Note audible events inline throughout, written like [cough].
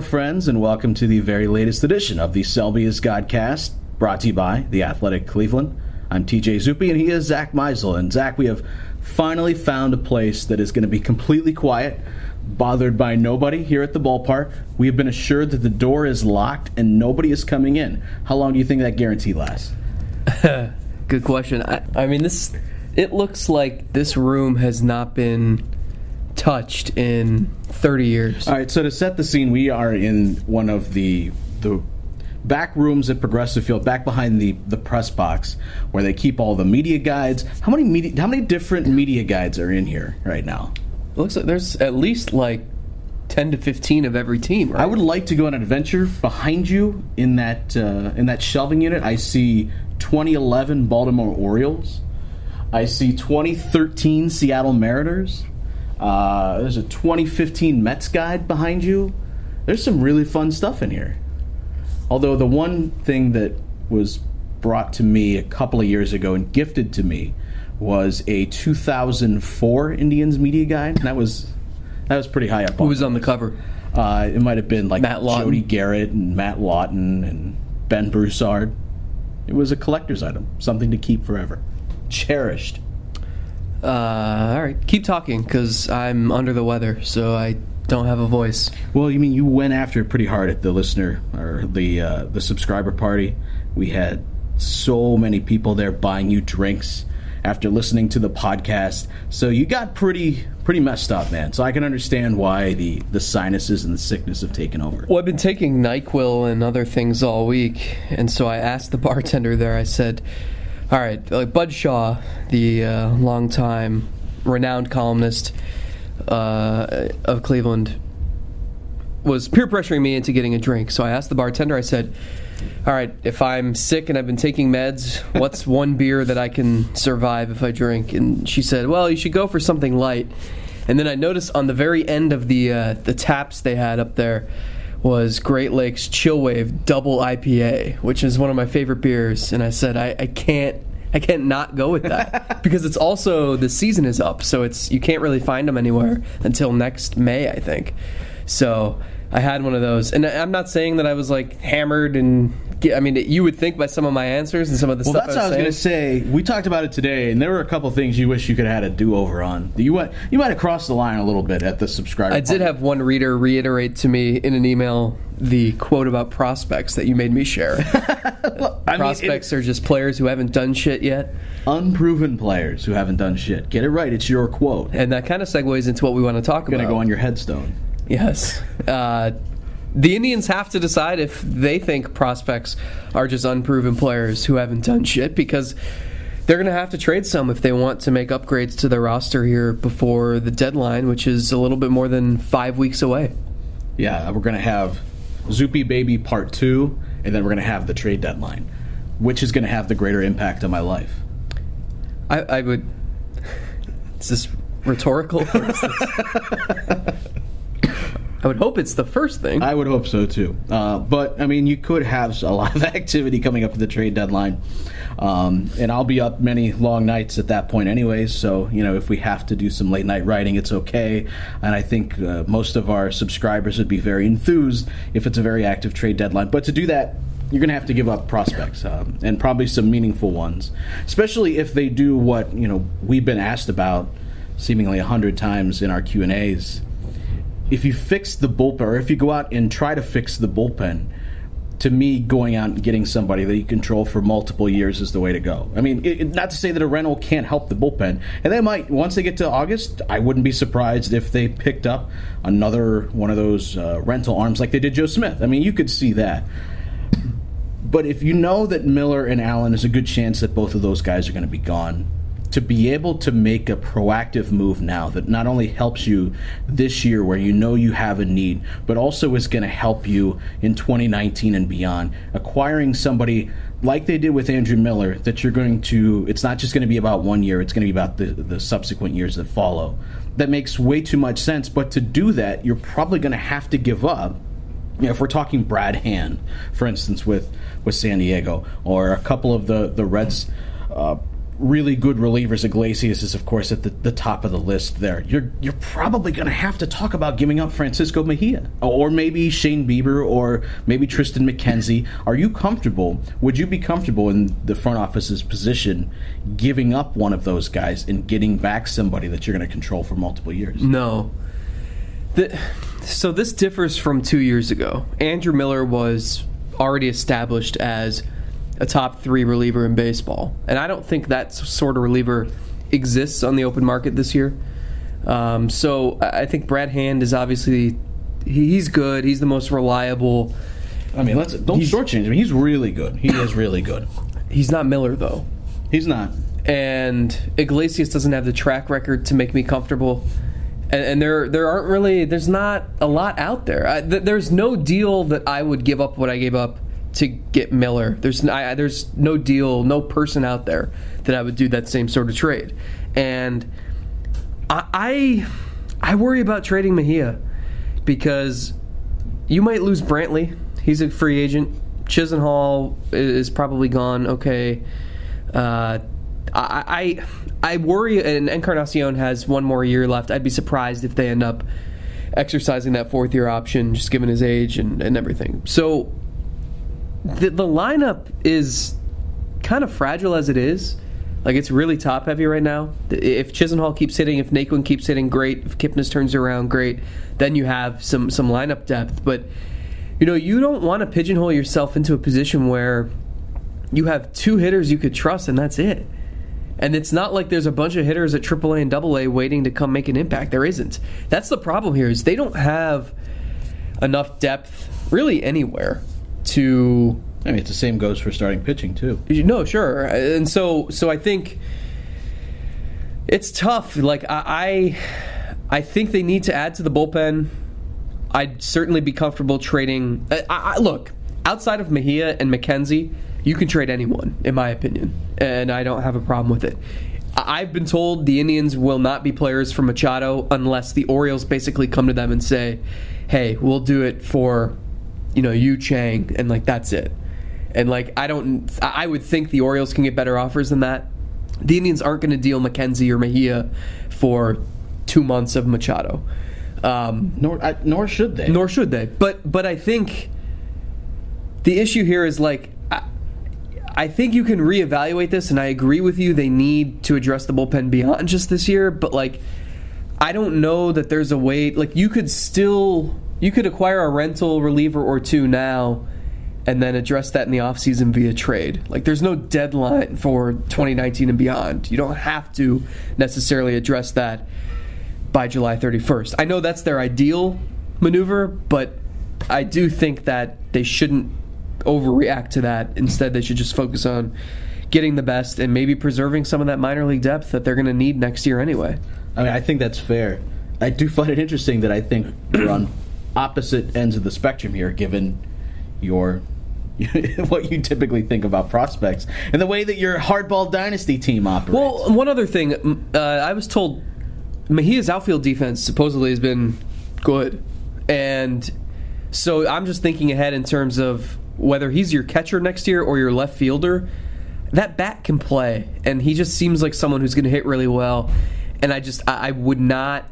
Hello, friends, and welcome to the very latest edition of the Selby is Godcast, brought to you by The Athletic Cleveland. I'm TJ Zuppe, and he is Zack Meisel. And Zack, we have finally found a place that is going to be completely quiet, bothered by nobody here at the ballpark. We have been assured that the door is locked and nobody is coming in. How long do you think that guarantee lasts? [laughs] Good question. I, I mean, this. It looks like this room has not been touched in 30 years. All right, so to set the scene, we are in one of the the back rooms at Progressive Field, back behind the the press box, where they keep all the media guides. How many media? How many different media guides are in here right now? It looks like there's at least like 10 to 15 of every team. Right? I would like to go on an adventure. Behind you in that uh, in that shelving unit, I see 2011 Baltimore Orioles. I see 2013 Seattle Mariners. Uh, there's a 2015 Mets guide behind you. There's some really fun stuff in here. Although the one thing that was brought to me a couple of years ago and gifted to me was a 2004 Indians media guide. And That was that was pretty high up. Who was on the cover? Uh, it might have been like Matt Lawton. Jody Gerut and Matt Lawton and Ben Broussard. It was a collector's item, something to keep forever, cherished. Uh, all right, keep talking because I'm under the weather, so I don't have a voice. Well, you mean you went after it pretty hard at the listener or the uh, the subscriber party? We had so many people there buying you drinks after listening to the podcast, so you got pretty pretty messed up, man. So I can understand why the the sinuses and the sickness have taken over. Well, I've been taking Nyquil and other things all week, and so I asked the bartender there. I said, "All right, like Bud Shaw, the uh, longtime renowned columnist uh, of Cleveland, was peer pressuring me into getting a drink. So I asked the bartender. I said." All right, if I'm sick and I've been taking meds, what's [laughs] one beer that I can survive if I drink? And she said, "Well, you should go for something light." And then I noticed on the very end of the uh, the taps they had up there was Great Lakes Chill Wave Double IPA, which is one of my favorite beers. And I said, I, I can't. I can't not go with that [laughs] because it's also the season is up, so it's you can't really find them anywhere until next May, I think. So I had one of those, and I'm not saying that I was like hammered and. I mean, you would think by some of my answers and some of the Well, stuff that's I what I was going to say. We talked about it today, and there were a couple things you wish you could have had a do over on. You went, you might have crossed the line a little bit at the subscriber. I did have one reader reiterate to me in an email the quote about prospects that you made me share. [laughs] I mean, prospects are just players who haven't done shit yet. unproven players who haven't done shit. Get it right. It's your quote. And that kind of segues into what we want to talk Going about. Going to go on your headstone. Yes. Uh, the Indians have to decide if they think prospects are just unproven players who haven't done shit because they're going to have to trade some if they want to make upgrades to their roster here before the deadline, which is a little bit more than five weeks away. Yeah, we're going to have Zoopy Baby Part 2, and then we're going to have the trade deadline. Which is going to have the greater impact on my life? I, I would. [laughs] Is this rhetorical? [laughs] I would hope it's the first thing. I would hope so too. Uh, but I mean, you could have a lot of [laughs] activity coming up at the trade deadline, um, and I'll be up many long nights at that point, anyways. So you know, if we have to do some late night writing, it's okay. And I think uh, most of our subscribers would be very enthused if it's a very active trade deadline. But to do that. You're going to have to give up prospects, um, and probably some meaningful ones, especially if they do what you know we've been asked about, seemingly a hundred times in our Q and A's if you fix the bullpen, or if you go out and try to fix the bullpen, to me, going out and getting somebody that you control for multiple years is the way to go. I mean, it, not to say that a rental can't help the bullpen, and they might once they get to August. I wouldn't be surprised if they picked up another one of those uh, rental arms like they did Joe Smith. I mean, you could see that. But if you know that Miller and Allen is a good chance that both of those guys are going to be gone, to be able to make a proactive move now that not only helps you this year where you know you have a need, but also is going to help you in 2019 and beyond, acquiring somebody like they did with Andrew Miller that you're going to it's not just going to be about one year, it's going to be about the, the subsequent years that follow. That makes way too much sense, but to do that, you're probably going to have to give up you know, if we're talking Brad Hand, for instance, with with San Diego, or a couple of the the Reds uh, really good relievers, Iglesias is of course at the, the top of the list there. You're you're probably going to have to talk about giving up Francisco Mejia or maybe Shane Bieber or maybe Triston McKenzie. Are you comfortable? Would you be comfortable in the front office's position giving up one of those guys and getting back somebody that you're going to control for multiple years? No. The, so this differs from two years ago. Andrew Miller was already established as a top three reliever in baseball. And I don't think that sort of reliever exists on the open market this year. Um, so I think Brad Hand is obviously he's good. He's the most reliable. I mean, let's don't shortchange him. He's really good. He is really good. He's not Miller though. He's not. And Iglesias doesn't have the track record to make me comfortable. And, and there there aren't really there's not a lot out there. I, th- there's no deal that I would give up what I gave up to get Miller. There's I, there's no deal, no person out there that I would do that same sort of trade, and I I, I worry about trading Mejia because you might lose Brantley. He's a free agent. Chisenhall is probably gone. Okay. Uh, I, I I worry, and Encarnacion has one more year left. I'd be surprised if they end up exercising that fourth year option, just given his age and, and everything. So the, the lineup is kind of fragile as it is. Like it's really top heavy right now. If Chisenhall keeps hitting, if Naquin keeps hitting, great. If Kipnis turns around, great. Then you have some some lineup depth. But you know you don't want to pigeonhole yourself into a position where you have two hitters you could trust and that's it. And it's not like there's a bunch of hitters at AAA and AA waiting to come make an impact. There isn't. That's the problem here. Is they don't have enough depth really anywhere to. I mean, it's the same goes for starting pitching too. No, sure, and so so I think it's tough. Like I, I think they need to add to the bullpen. I'd certainly be comfortable trading. Uh, I, I, look outside of Mejia and McKenzie, you can trade anyone, in my opinion, and I don't have a problem with it. I've been told the Indians will not be players for Machado unless the Orioles basically come to them and say, "Hey, we'll do it for you know, Yu Chang, and like that's it. And like I don't, I would think the Orioles can get better offers than that. The Indians aren't going to deal McKenzie or Mejia for two months of Machado. Um, nor I, nor should they. Nor should they. But but I think the issue here is like I, I think you can reevaluate this, and I agree with you. They need to address the bullpen beyond just this year, but like I don't know that there's a way. Like you could still you could acquire a rental reliever or two now and then address that in the offseason via trade. Like there's no deadline for 2019 and beyond. You don't have to necessarily address that by July 31st. I know that's their ideal maneuver, but I do think that they shouldn't overreact to that. Instead, they should just focus on getting the best and maybe preserving some of that minor league depth that they're going to need next year anyway. I mean, I think that's fair. I do find it interesting that I think we're on opposite ends of the spectrum here, given your [laughs] what you typically think about prospects and the way that your hardball dynasty team operates. Well, one other thing, uh, I was told Mejia's outfield defense supposedly has been good, and so I'm just thinking ahead in terms of whether he's your catcher next year or your left fielder. That bat can play, and he just seems like someone who's going to hit really well. And I just I, I would not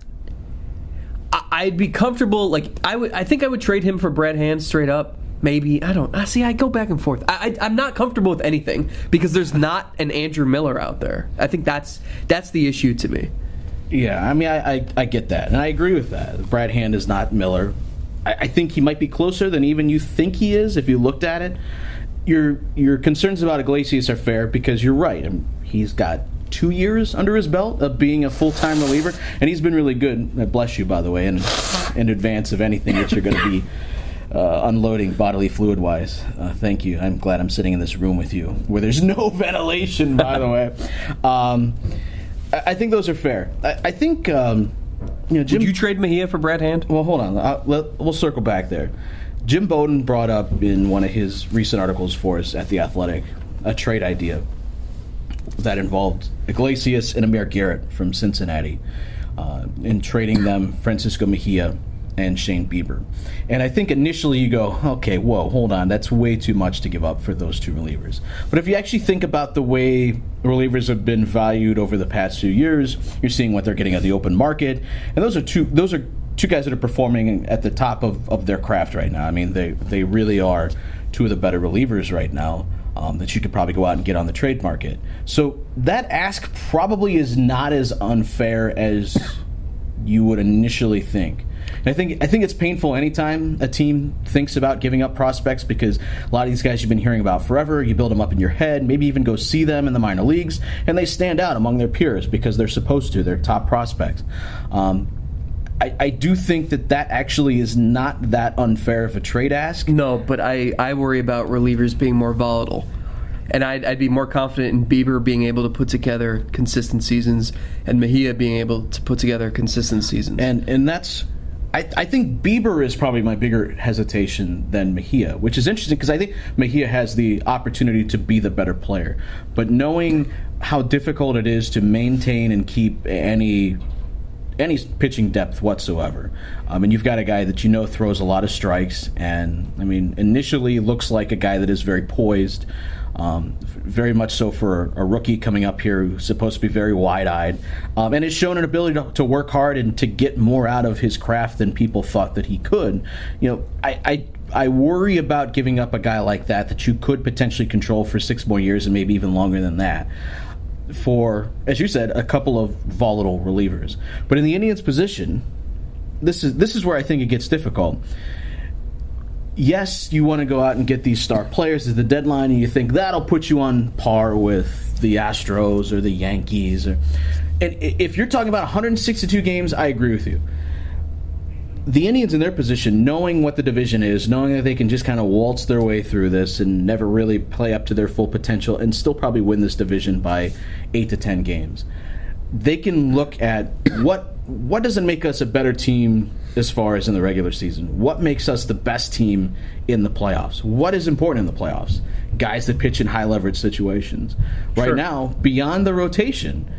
I'd be comfortable. Like I would, I think I would trade him for Brad Hand straight up. Maybe I don't. I see. I go back and forth. I, I, am not comfortable with anything because there's not an Andrew Miller out there. I think that's that's the issue to me. Yeah, I mean, I, I, I get that, and I agree with that. Brad Hand is not Miller. I, I think he might be closer than even you think he is if you looked at it. Your your concerns about Iglesias are fair because you're right. I mean, he's got two years under his belt of being a full time reliever, and he's been really good. Uh, bless you, by the way, in in advance of anything that you're going to be. Uh, unloading bodily fluid wise. Uh, thank you. I'm glad I'm sitting in this room with you where there's no [laughs] ventilation, by the way. Um, I, I, think those are fair. I, I think. Um, you know, Jim, Would you trade Mejia for Brad Hand? Well, hold on. I'll, let, we'll circle back there. Jim Bowden brought up in one of his recent articles for us at The Athletic a trade idea that involved Iglesias and Amir Garrett from Cincinnati uh, in trading them Francisco Mejia and Shane Bieber. And I think initially you go, okay, whoa, hold on, that's way too much to give up for those two relievers. But if you actually think about the way relievers have been valued over the past few years, you're seeing what they're getting at the open market, and those are two those are two guys that are performing at the top of, of their craft right now. I mean, they they really are two of the better relievers right now. Um, that you could probably go out and get on the trade market. So that ask probably is not as unfair as you would initially think. And I think I think it's painful anytime a team thinks about giving up prospects because a lot of these guys you've been hearing about forever. You build them up in your head, maybe even go see them in the minor leagues, and they stand out among their peers because they're supposed to. They're top prospects. Um, I, I, do think that that actually is not that unfair of a trade ask. No, but I, I worry about relievers being more volatile. And I'd, I'd be more confident in Bieber being able to put together consistent seasons and Mejia being able to put together consistent seasons. And and that's I, I, think Bieber is probably my bigger hesitation than Mejia, which is interesting because I think Mejia has the opportunity to be the better player. But knowing how difficult it is to maintain and keep any any pitching depth whatsoever. Um, and you've got a guy that you know throws a lot of strikes, and I mean, initially looks like a guy that is very poised. Um, very much so for a rookie coming up here who's supposed to be very wide eyed. Um, and has shown an ability to, to, work hard and to get more out of his craft than people thought that he could. You know, I, I, I worry about giving up a guy like that that you could potentially control for six more years and maybe even longer than that for, as you said, a couple of volatile relievers. But in the Indians' position, this is this is where I think it gets difficult. Yes, you want to go out and get these star players at the deadline, and you think that'll put you on par with the Astros or the Yankees. Or, and if you're talking about 162 games, I agree with you the Indians in their position, knowing what the division is, knowing that they can just kind of waltz their way through this and never really play up to their full potential and still probably win this division by eight to ten games, they can look at what what doesn't make us a better team as far as in the regular season? What makes us the best team in the playoffs? What is important in the playoffs? Guys that pitch in high leverage situations. Right sure. now, beyond the rotation,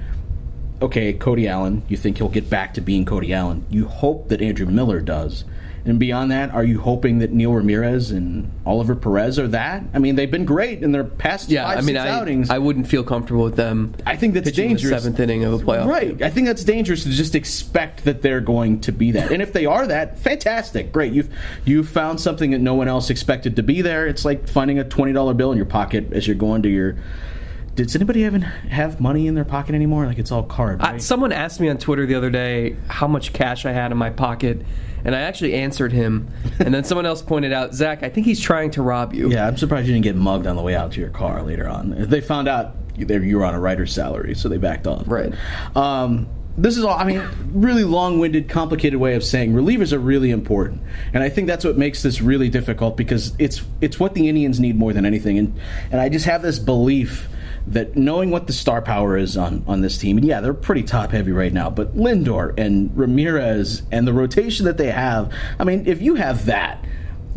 okay, Cody Allen, you think he'll get back to being Cody Allen. You hope that Andrew Miller does. And beyond that, are you hoping that Neil Ramirez and Oliver Perez are that? I mean, they've been great in their past yeah, five, I mean, six I, outings. I wouldn't feel comfortable with them. I think that's dangerous. seventh inning of a playoff. Right. I think that's dangerous to just expect that they're going to be that. And if they are that, fantastic, great. You've you've found something that no one else expected to be there. It's like finding a twenty dollar bill in your pocket as you're going to your does anybody even have money in their pocket anymore? Like it's all card. Right? someone asked me on Twitter the other day how much cash I had in my pocket, and I actually answered him. and then someone else pointed out, Zack, I think he's trying to rob you. Yeah, I'm surprised you didn't get mugged on the way out to your car later on. They found out you were on a writer's salary, so they backed off. Right. Um, this is all i mean really long-winded complicated way of saying relievers are really important and i think that's what makes this really difficult because it's it's what the indians need more than anything and and i just have this belief that knowing what the star power is on, on this team, and yeah, they're pretty top heavy right now, but Lindor and Ramirez and the rotation that they have, I mean, if you have that,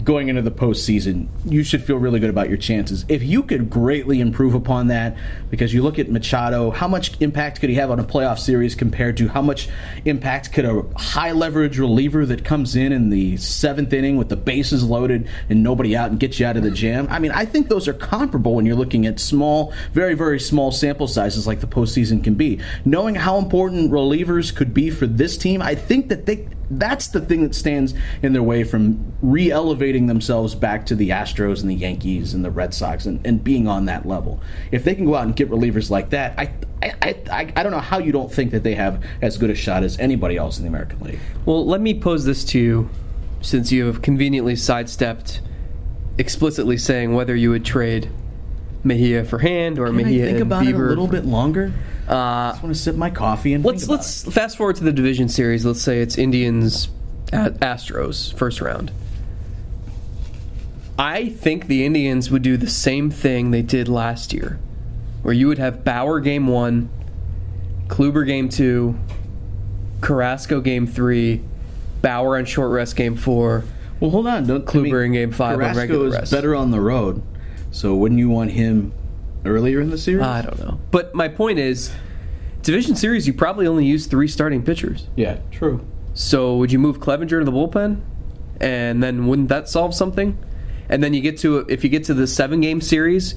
going into the postseason, you should feel really good about your chances. If you could greatly improve upon that, because you look at Machado, how much impact could he have on a playoff series compared to how much impact could a high leverage reliever that comes in in the seventh inning with the bases loaded and nobody out and gets you out of the jam? I mean, I think those are comparable when you're looking at small, very, very small sample sizes like the postseason can be. Knowing how important relievers could be for this team, I think that they that's the thing that stands in their way from re-elevating themselves back to the Astros and the Yankees and the Red Sox and, and being on that level. If they can go out and get relievers like that, I, I, I, I don't know how you don't think that they have as good a shot as anybody else in the American League. Well, let me pose this to you, since you have conveniently sidestepped explicitly saying whether you would trade Mejia for hand or Can Mejia I think and about Bieber it a little bit longer. Uh, I just want to sip my coffee and let's let's it. fast forward to the division series. Let's say it's Indians at Astros first round. I think the Indians would do the same thing they did last year, where you would have Bauer game one, Kluber game two, Carrasco game three, Bauer on short rest game four. Well, hold on. Don't, Kluber I mean, in game five Carrasco on regular is rest. better on the road, so wouldn't you want him earlier in the series? Uh, I don't know. But my point is, division series, you probably only use three starting pitchers. Yeah, true. So would you move Clevinger to the bullpen, and then wouldn't that solve something? And then you get to if you get to the seven game series,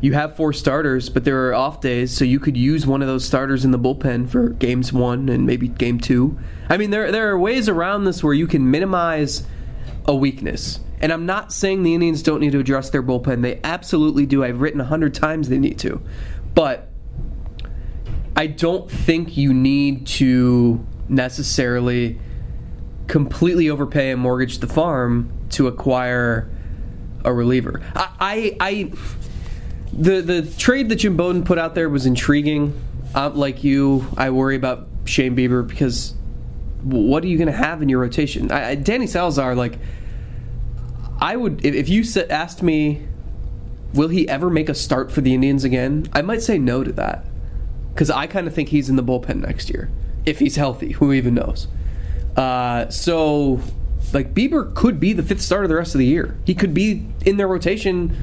you have four starters, but there are off days, so you could use one of those starters in the bullpen for games one and maybe game two. I mean, there there are ways around this where you can minimize a weakness. And I'm not saying the Indians don't need to address their bullpen. They absolutely do. I've written a hundred times they need to, but I don't think you need to necessarily completely overpay and mortgage the farm to acquire a reliever. I, I, I the the trade that Jim Bowden put out there was intriguing. Uh, like you, I worry about Shane Bieber because what are you going to have in your rotation? I, Danny Salazar, like I would if, you asked me, will he ever make a start for the Indians again? I might say no to that because I kind of think he's in the bullpen next year if he's healthy. Who even knows? Uh, so, like Bieber could be the fifth starter the rest of the year. He could be in their rotation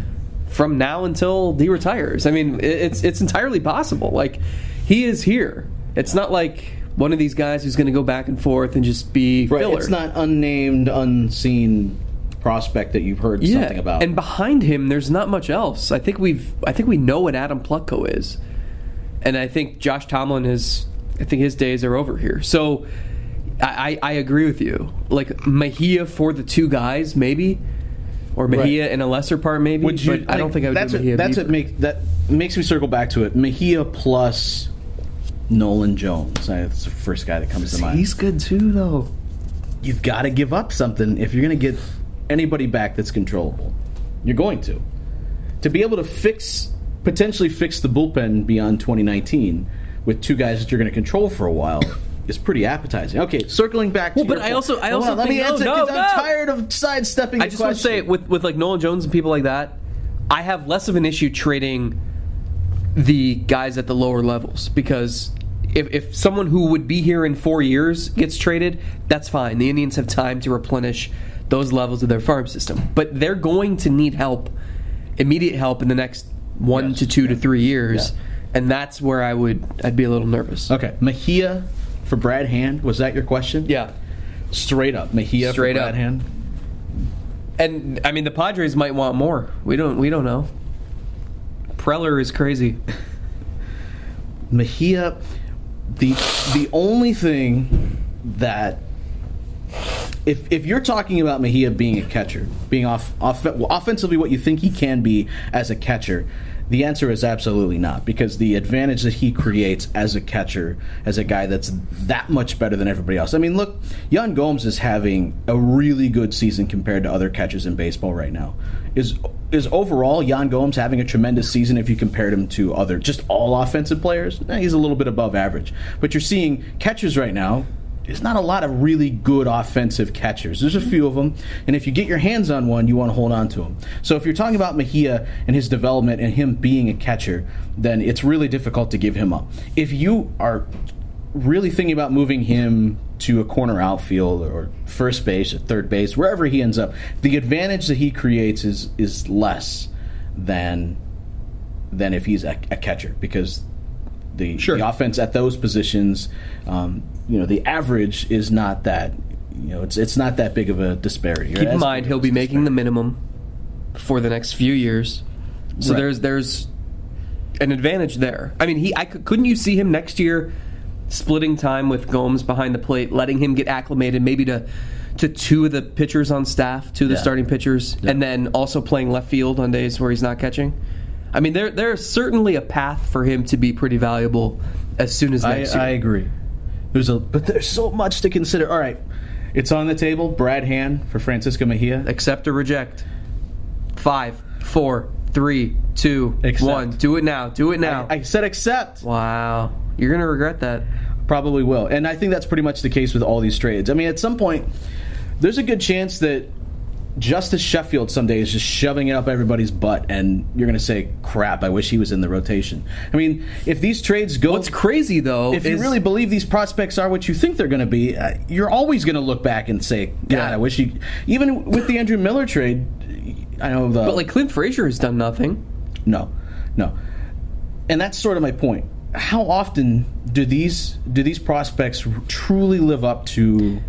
from now until he retires. I mean, it's it's entirely possible. Like he is here. It's not like one of these guys who's going to go back and forth and just be right, filler. It's not unnamed, unseen prospect that you've heard yeah. something about. And behind him, there's not much else. I think we've I think we know what Adam Plutko is, and I think Josh Tomlin is. I think his days are over here. So. I, I agree with you. Like Mejia for the two guys, maybe or Mejia right. in a lesser part, maybe. Would you, but I don't think I would that's do Mejia. What, that's what make that makes me circle back to it. Mejia plus Nolan Jones. That's the first guy that comes to mind. He's good too, though. You've got to give up something if you're going to get anybody back that's controllable. You're going to to be able to fix potentially fix the bullpen beyond 2019 with two guys that you're going to control for a while [coughs] is pretty appetizing. Okay, circling back. To. Well, but I also, I also on, let me answer no, no, I'm tired of sidestepping. I just want to say with with like Nolan Jones and people like that, I have less of an issue trading the guys at the lower levels because if, if someone who would be here in four years gets traded, that's fine. The Indians have time to replenish those levels of their farm system, but they're going to need help, immediate help in the next one yes. to two yeah. to three years. Yeah. And that's where I would I'd be a little nervous. Okay, Mejia for Brad Hand? Was that your question? Yeah. Straight up, Mejia Straight for Brad up. Hand. And I mean, the Padres might want more. We don't. We don't know. Preller is crazy. [laughs] Mejia, the the only thing that if if you're talking about Mejia being a catcher, being off, off offensively what you think he can be as a catcher, the answer is absolutely not, because the advantage that he creates as a catcher, as a guy that's that much better than everybody else. I mean, look, Yan Gomes is having a really good season compared to other catchers in baseball right now. Is is overall Yan Gomes having a tremendous season if you compared him to other just all offensive players? Eh, he's a little bit above average. But you're seeing catchers right now there's not a lot of really good offensive catchers. There's a few of them, and if you get your hands on one, you want to hold on to him. So if you're talking about Mejia and his development and him being a catcher, then it's really difficult to give him up. If you are really thinking about moving him to a corner outfield or first base or third base, wherever he ends up, the advantage that he creates is is less than than if he's a, a catcher because the, sure. the offense at those positions, um, you know, the average is not that. You know, it's it's not that big of a disparity. Keep in mind, he'll be making the minimum for the next few years, so right. there's there's an advantage there. I mean, he I couldn't you see him next year splitting time with Gomes behind the plate, letting him get acclimated, maybe to to two of the pitchers on staff, two of the yeah. starting pitchers, yeah. and then also playing left field on days where he's not catching. I mean, there there's certainly a path for him to be pretty valuable as soon as next I, year. I agree. There's a but there's so much to consider. All right, it's on the table. Brad Hand for Francisco Mejia. Accept or reject. Five, four, three, two, accept. one. Do it now. Do it now. I, I said accept. Wow, you're gonna regret that. Probably will, and I think that's pretty much the case with all these trades. I mean, at some point, there's a good chance that Justus Sheffield someday is just shoving it up everybody's butt, and you're going to say, "Crap! I wish he was in the rotation." I mean, if these trades go, what's crazy though, if you really believe these prospects are what you think they're going to be, uh, you're always going to look back and say, "God, yeah. I wish he." Even with the Andrew Miller trade, I know the but like Clint Frazier has done nothing. No, no, and that's sort of my point. how often do these do these prospects truly live up to?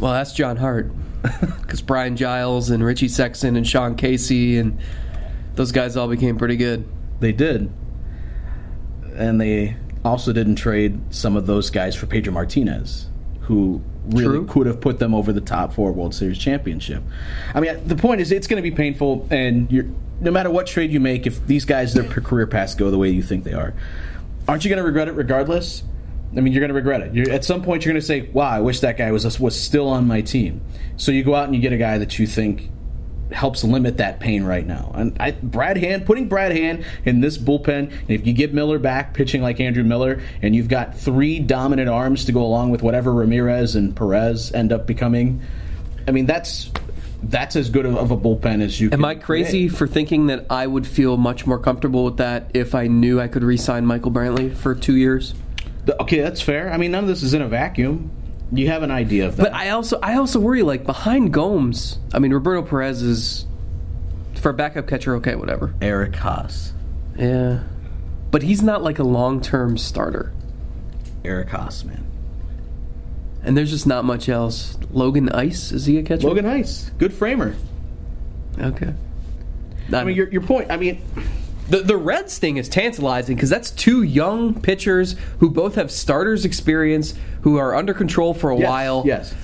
Well, that's John Hart, [laughs] because Brian Giles and Richie Sexson and Sean Casey and those guys all became pretty good. They did, and they also didn't trade some of those guys for Pedro Martinez, who really True. could have put them over the top for a World Series championship. I mean, the point is, it's going to be painful, and you're, no matter what trade you make, if these guys their career paths go the way you think they are, aren't you going to regret it regardless? I mean, you're going to regret it. You're, at some point, you're going to say, "Wow, I wish that guy was was still on my team." So you go out and you get a guy that you think helps limit that pain right now. And I, Brad Hand, putting Brad Hand in this bullpen, and if you get Miller back pitching like Andrew Miller, and you've got three dominant arms to go along with whatever Ramirez and Perez end up becoming, I mean that's that's as good of a bullpen as you. Can. Am I crazy for thinking that I would feel much more comfortable with that if I knew I could re-sign Michael Brantley for two years? Okay, that's fair. I mean, none of this is in a vacuum. You have an idea of that. But I also I also worry like behind Gomes. I mean, Roberto Perez is for a backup catcher. Okay, whatever. Eric Haas. Yeah, but he's not like a long-term starter. Eric Haas, man. And there's just not much else. Logan Ice is he a catcher? Logan Ice, good framer. Okay. I mean, your, your point. I mean, The the Reds thing is tantalizing because that's two young pitchers who both have starters experience, who are under control for a yes, while. Yes.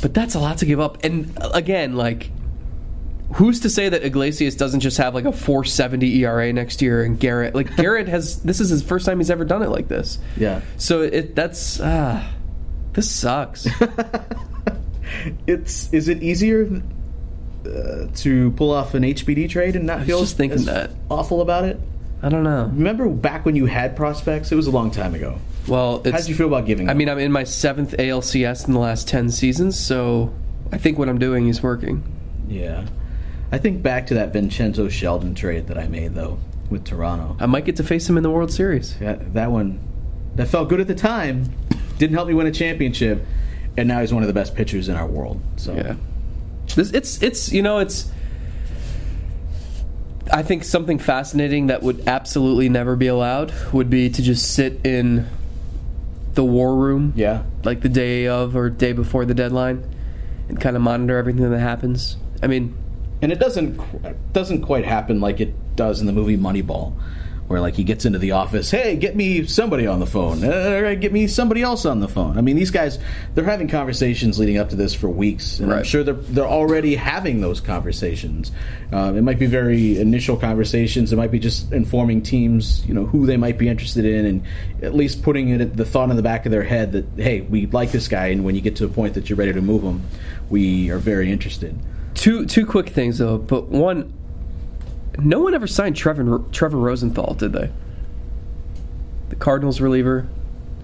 But that's a lot to give up. And uh, again, like, who's to say that Iglesias doesn't just have like a 470 ERA next year? And Garrett, like [laughs] Garrett has, this is his first time he's ever done it like this. Yeah. So it that's ah, this sucks. [laughs] It's is it easier uh, to pull off an HBD trade and not feel just thinking that. awful about it? I don't know. Remember back when you had prospects? It was a long time ago. Well, How did you feel about giving? I them? mean, I'm in my seventh ALCS in the last ten seasons, so I think what I'm doing is working. yeah. I think back to that Vincenzo Sheldon trade that I made though with Toronto. I might get to face him in the World Series. That, that one that felt good at the time. Didn't help me win a championship, and now he's one of the best pitchers in our world. So Yeah. This, it's it's you know it's. I think something fascinating that would absolutely never be allowed would be to just sit in the war room, yeah. like the day of or day before the deadline, and kind of monitor everything that happens. I mean, and it doesn't doesn't quite happen like it does in the movie Moneyball, where like he gets into the office, hey, get me somebody on the phone, all right, get me somebody else on the phone. I mean, these guys they're having conversations leading up to this for weeks, and I'm sure they're they're already having those conversations. Uh, it might be very initial conversations. It might be just informing teams, you know, who they might be interested in, and at least putting it the thought in the back of their head that hey, we like this guy, and when you get to a point that you're ready to move him, we are very interested. two two quick things though. But one, no one ever signed Trevor Trevor Rosenthal, did they? The Cardinals reliever,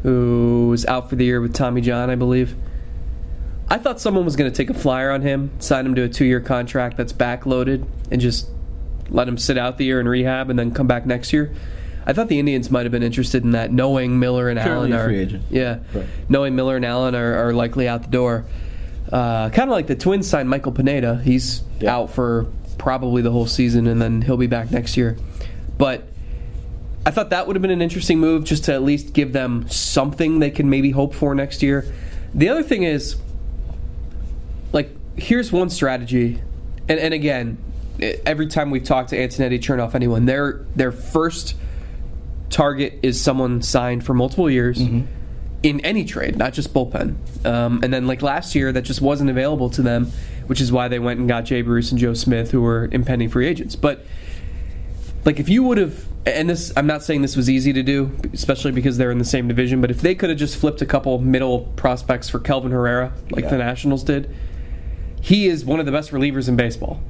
who was out for the year with Tommy John, I believe. I thought someone was going to take a flyer on him, sign him to a two-year contract that's backloaded, and just let him sit out the year in rehab and then come back next year. I thought the Indians might have been interested in that, knowing Miller and Currently Allen a are free agent. yeah, Right. knowing Miller and Allen are, are likely out the door. Uh, kind of like the Twins signed Michael Pineda. He's Yeah. out for probably the whole season, and then he'll be back next year. But I thought that would have been an interesting move, just to at least give them something they can maybe hope for next year. The other thing is, like, here's one strategy, and and again, every time we've talked to Antonetti, Chernoff, anyone, their their first target is someone signed for multiple years mm-hmm. In any trade, not just bullpen. Um, and then like last year, that just wasn't available to them, which is why they went and got Jay Bruce and Joe Smith, who were impending free agents. But like if you would have, and this, I'm not saying this was easy to do, especially because they're in the same division. But if they could have just flipped a couple middle prospects for Kelvin Herrera, like Yeah. the Nationals did, he is one of the best relievers in baseball.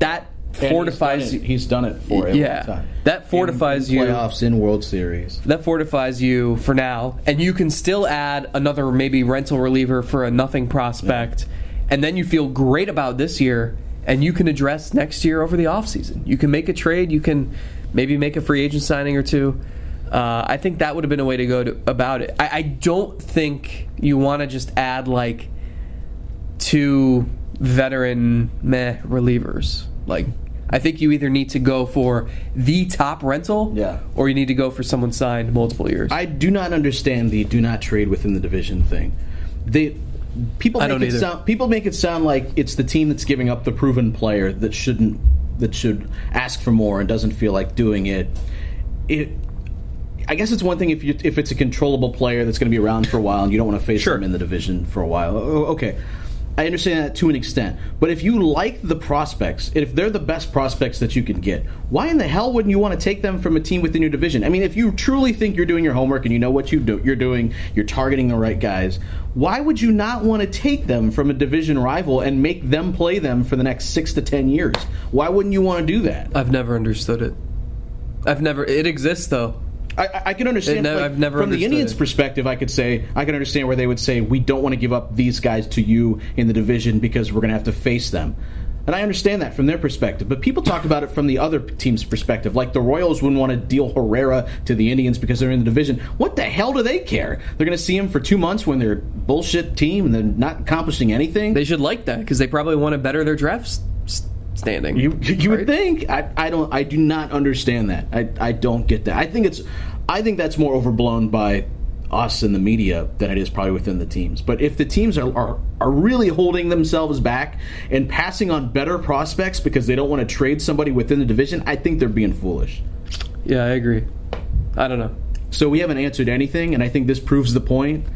That fortifies He's done you. it, he's done it for a Yeah. long time. That fortifies in, in you. Playoffs in World Series. that fortifies you for now, and you can still add another maybe rental reliever for a nothing prospect, and then you feel great about this year, and you can address next year over the offseason. You can make a trade, you can maybe make a free agent signing or two. Uh, I think that would have been a way to go to, about it. I, I don't think you want to just add like two veteran meh relievers. Like I think you either need to go for the top rental, Yeah. or you need to go for someone signed multiple years. I do not understand the do not trade within the division thing. They people I make don't it either. sound people make it sound like it's the team that's giving up the proven player that shouldn't that should ask for more and doesn't feel like doing it. It I guess it's one thing if you if it's a controllable player that's going to be around for a while and you don't want to face Sure. them in the division for a while. Okay. I understand that to an extent. But if you like the prospects, if they're the best prospects that you can get, why in the hell wouldn't you want to take them from a team within your division? I mean, if you truly think you're doing your homework and you know what you do, you're doing, you're targeting the right guys, why would you not want to take them from a division rival and make them play them for the next six to ten years? Why wouldn't you want to do that? I've never understood it. I've never. It exists though. I- I, can understand. Like, I've never from the Indians' it. perspective, I could say I can understand where they would say we don't want to give up these guys to you in the division because we're going to have to face them. And I understand that from their perspective, but people talk about it from the other team's perspective. Like the Royals wouldn't want to deal Herrera to the Indians because they're in the division. What the hell do they care? They're going to see him for two months when they're a bullshit team and they're not accomplishing anything. They should like that because they probably want to better their draft s- s- standing. You you would think. I, I don't I do not understand that. I, I don't get that. I think it's I think that's more overblown by us and the media than it is probably within the teams. But if the teams are, are are really holding themselves back and passing on better prospects because they don't want to trade somebody within the division I think they're being foolish. Yeah, I agree. I don't know. so we haven't answered anything and I think this proves the point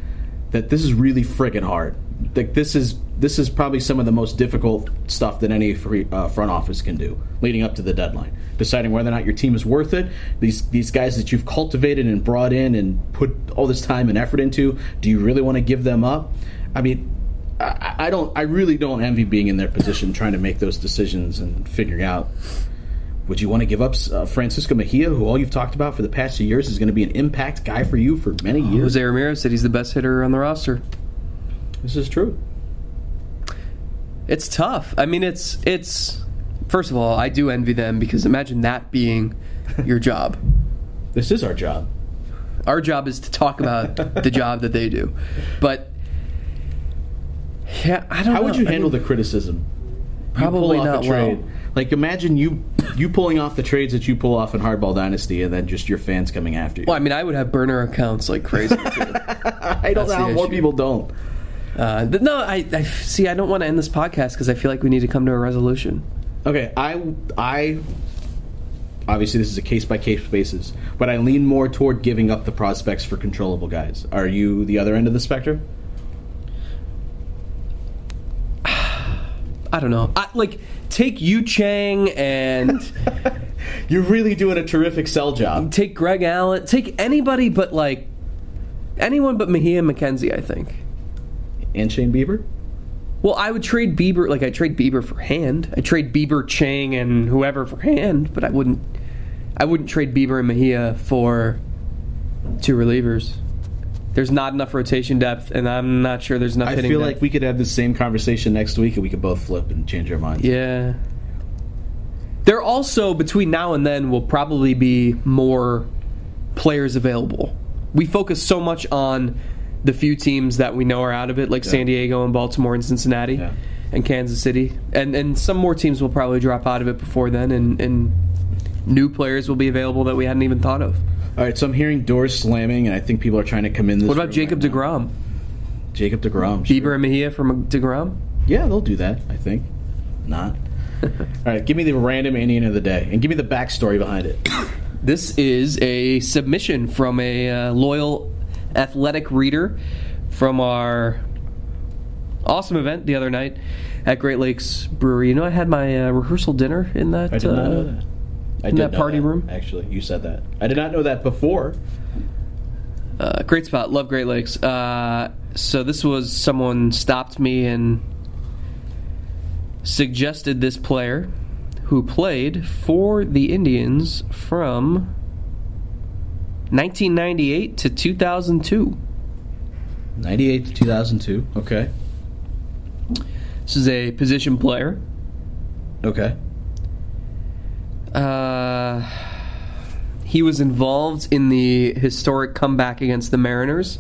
that this is really friggin' hard like this is this is probably some of the most difficult stuff that any free, uh, front office can do leading up to the deadline deciding whether or not your team is worth it these these guys that you've cultivated and brought in and put all this time and effort into do you really want to give them up i mean I, I don't i really don't envy being in their position trying to make those decisions and figuring out would you want to give up uh, Francisco Mejia, who all you've talked about for the past two years is going to be an impact guy for you for many years? Jose Ramirez said he's the best hitter on the roster. This is true. It's tough. I mean, it's it's. First of all, I do envy them because imagine that being [laughs] your job. This is our job. Our job is to talk about the [laughs] job that they do, but yeah, I don't. How know. would you I handle mean, the criticism? Probably not well. Like imagine you you pulling off the trades that you pull off in Hardball Dynasty, and then just your fans coming after you. Well, I mean, I would have burner accounts like crazy. [laughs] I don't That's know how more people don't. Uh, th- no, I, I see. I don't want to end this podcast because I feel like we need to come to a resolution. Okay, I I obviously this is a case by case basis, but I lean more toward giving up the prospects for controllable guys. Are you the other end of the spectrum? [sighs] I don't know. I, like take Yu Chang and [laughs] You're really doing a terrific sell job. take Greg Allen. Take anybody but like anyone but Mejia McKenzie. I think. And Shane Bieber? Well, I would trade Bieber. Like I trade Bieber for Hand. I trade Bieber, Chang, and whoever for Hand. But I wouldn't. I wouldn't trade Bieber and Mejia for two relievers. There's not enough rotation depth, and I'm not sure there's enough I feel depth. like we could have the same conversation next week and we could both flip and change our minds. Yeah. There also, between now and then, will probably be more players available. We focus so much on the few teams that we know are out of it, like San Diego and Baltimore and Cincinnati Yeah. and Kansas City. And and some more teams will probably drop out of it before then, and, and new players will be available that we hadn't even thought of. All right, so I'm hearing doors slamming, and I think people are trying to come in this. What about Jacob right now. DeGrom? Jacob DeGrom. Bieber sure. and Mejia from DeGrom? Yeah, they'll do that. I think. Not. [laughs] All right, give me the random Indian of the day, and give me the backstory behind it. This is a submission from a uh, loyal athletic reader from our awesome event the other night at Great Lakes Brewery. You know, I had my uh, rehearsal dinner in that. I did not uh, know that. I in that party that, room? Actually, you said that. I did not know that before. Uh, great spot. Love Great Lakes. Uh, so this was someone stopped me and suggested this player who played for the Indians from 1998 to 2002. 98 to 2002. Okay. This is a position player. Okay. Uh, he was involved in the historic comeback against the Mariners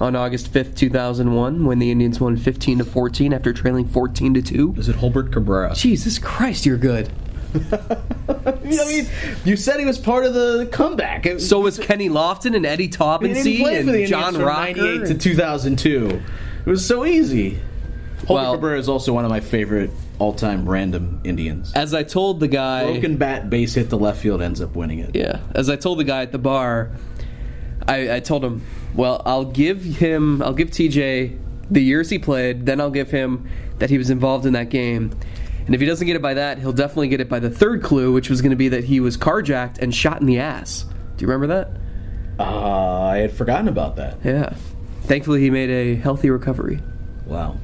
on August 5th, 2001, when the Indians won 15 to 14 after trailing 14 to 2. Is it Jolbert Cabrera? Jesus Christ, you're good. [laughs] I mean, you said he was part of the comeback. It- So was Kenny Lofton and Eddie he didn't Taubensee play for the and Indians John from Rocker. 98 to 2002. It was so easy. Jolbert Well- Cabrera is also one of my favorite all-time random Indians. As I told the guy, Broken bat, base hit the left field, ends up winning it. Yeah, as I told the guy at the bar, I, I told him, well, I'll give him, I'll give TJ the years he played, then I'll give him that he was involved in that game. And if he doesn't get it by that, he'll definitely get it by the third clue, which was going to be that he was carjacked and shot in the ass. Do you remember that? Uh, I had forgotten about that. Yeah. Thankfully, he made a healthy recovery. Wow.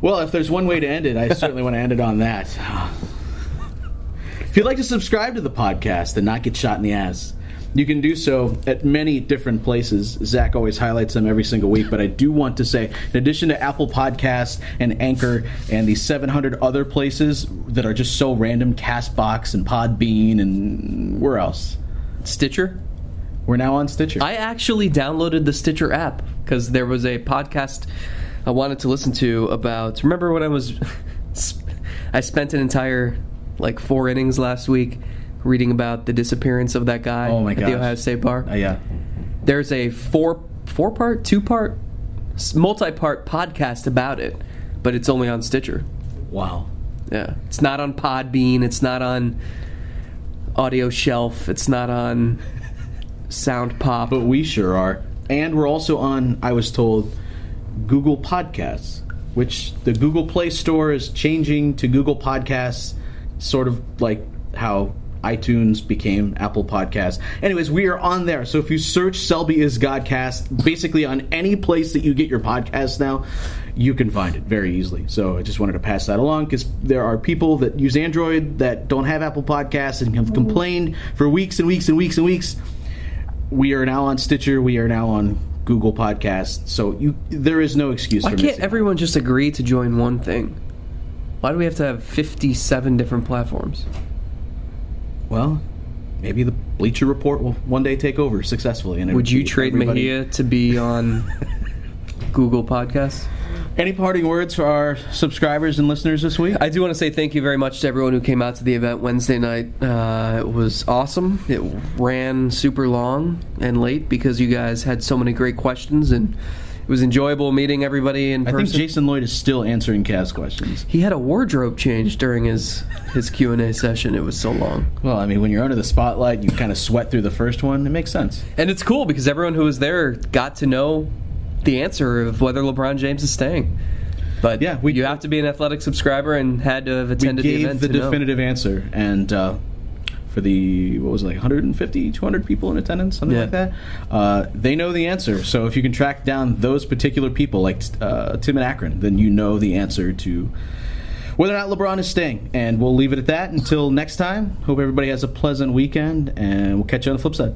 Well, if there's one way to end it, I certainly want to end it on that. [sighs] If you'd like to subscribe to the podcast and not get shot in the ass, you can do so at many different places. Zack always highlights them every single week, but I do want to say, in addition to Apple Podcasts and Anchor and the 700 other places that are just so random, Castbox and Podbean and where else? Stitcher? We're now on Stitcher. I actually downloaded the Stitcher app because there was a podcast I wanted to listen to about. Remember when I was. [laughs] I spent an entire, like, four innings last week reading about the disappearance of that guy Oh my at gosh. the Ohio State bar. Uh, yeah. There's a four four part, two part, multi part podcast about it, but it's only on Stitcher. Wow. Yeah, it's not on Podbean. It's not on Audio Shelf. It's not on [laughs] Sound Pop. But we sure are. And we're also on, I was told, Google Podcasts, which the Google Play Store is changing to Google Podcasts, sort of like how iTunes became Apple Podcasts. Anyways, we are on there. So if you search Selby is Godcast, basically on any place that you get your podcasts now, you can find it very easily. So I just wanted to pass that along because there are people that use Android that don't have Apple Podcasts and have complained for weeks and weeks and weeks and weeks we are now on Stitcher. We are now on Google Podcasts. So you, there is no excuse. Why for can't everyone just agree to join one thing? Why do we have to have 57 different platforms? Well, maybe the Bleacher Report will one day take over successfully. And Would you trade everybody- Mejia to be [laughs] on Google Podcasts? Any parting words for our subscribers and listeners this week? I do want to say thank you very much to everyone who came out to the event Wednesday night. Uh, it was awesome. It ran super long and late because you guys had so many great questions, and it was enjoyable meeting everybody in I person. think Jason Lloyd is still answering Cavs questions. he had a wardrobe change during his his Q and A session. It was so long. Well, I mean, when you're under the spotlight, you kind of sweat through the first one. It makes sense. And it's cool because everyone who was there got to know the answer of whether LeBron James is staying. But Yeah, we- you have to be an athletic subscriber and had to have We attended the event the to know. definitive answer, and uh, for the what was it, like 150, 200 people in attendance, something Yeah. like that. Uh, they know the answer. So if you can track down those particular people, like uh, Tim and Akron, then you know the answer to whether or not LeBron is staying. And we'll leave it at that until next time. Hope everybody has a pleasant weekend, and we'll catch you on the flip side.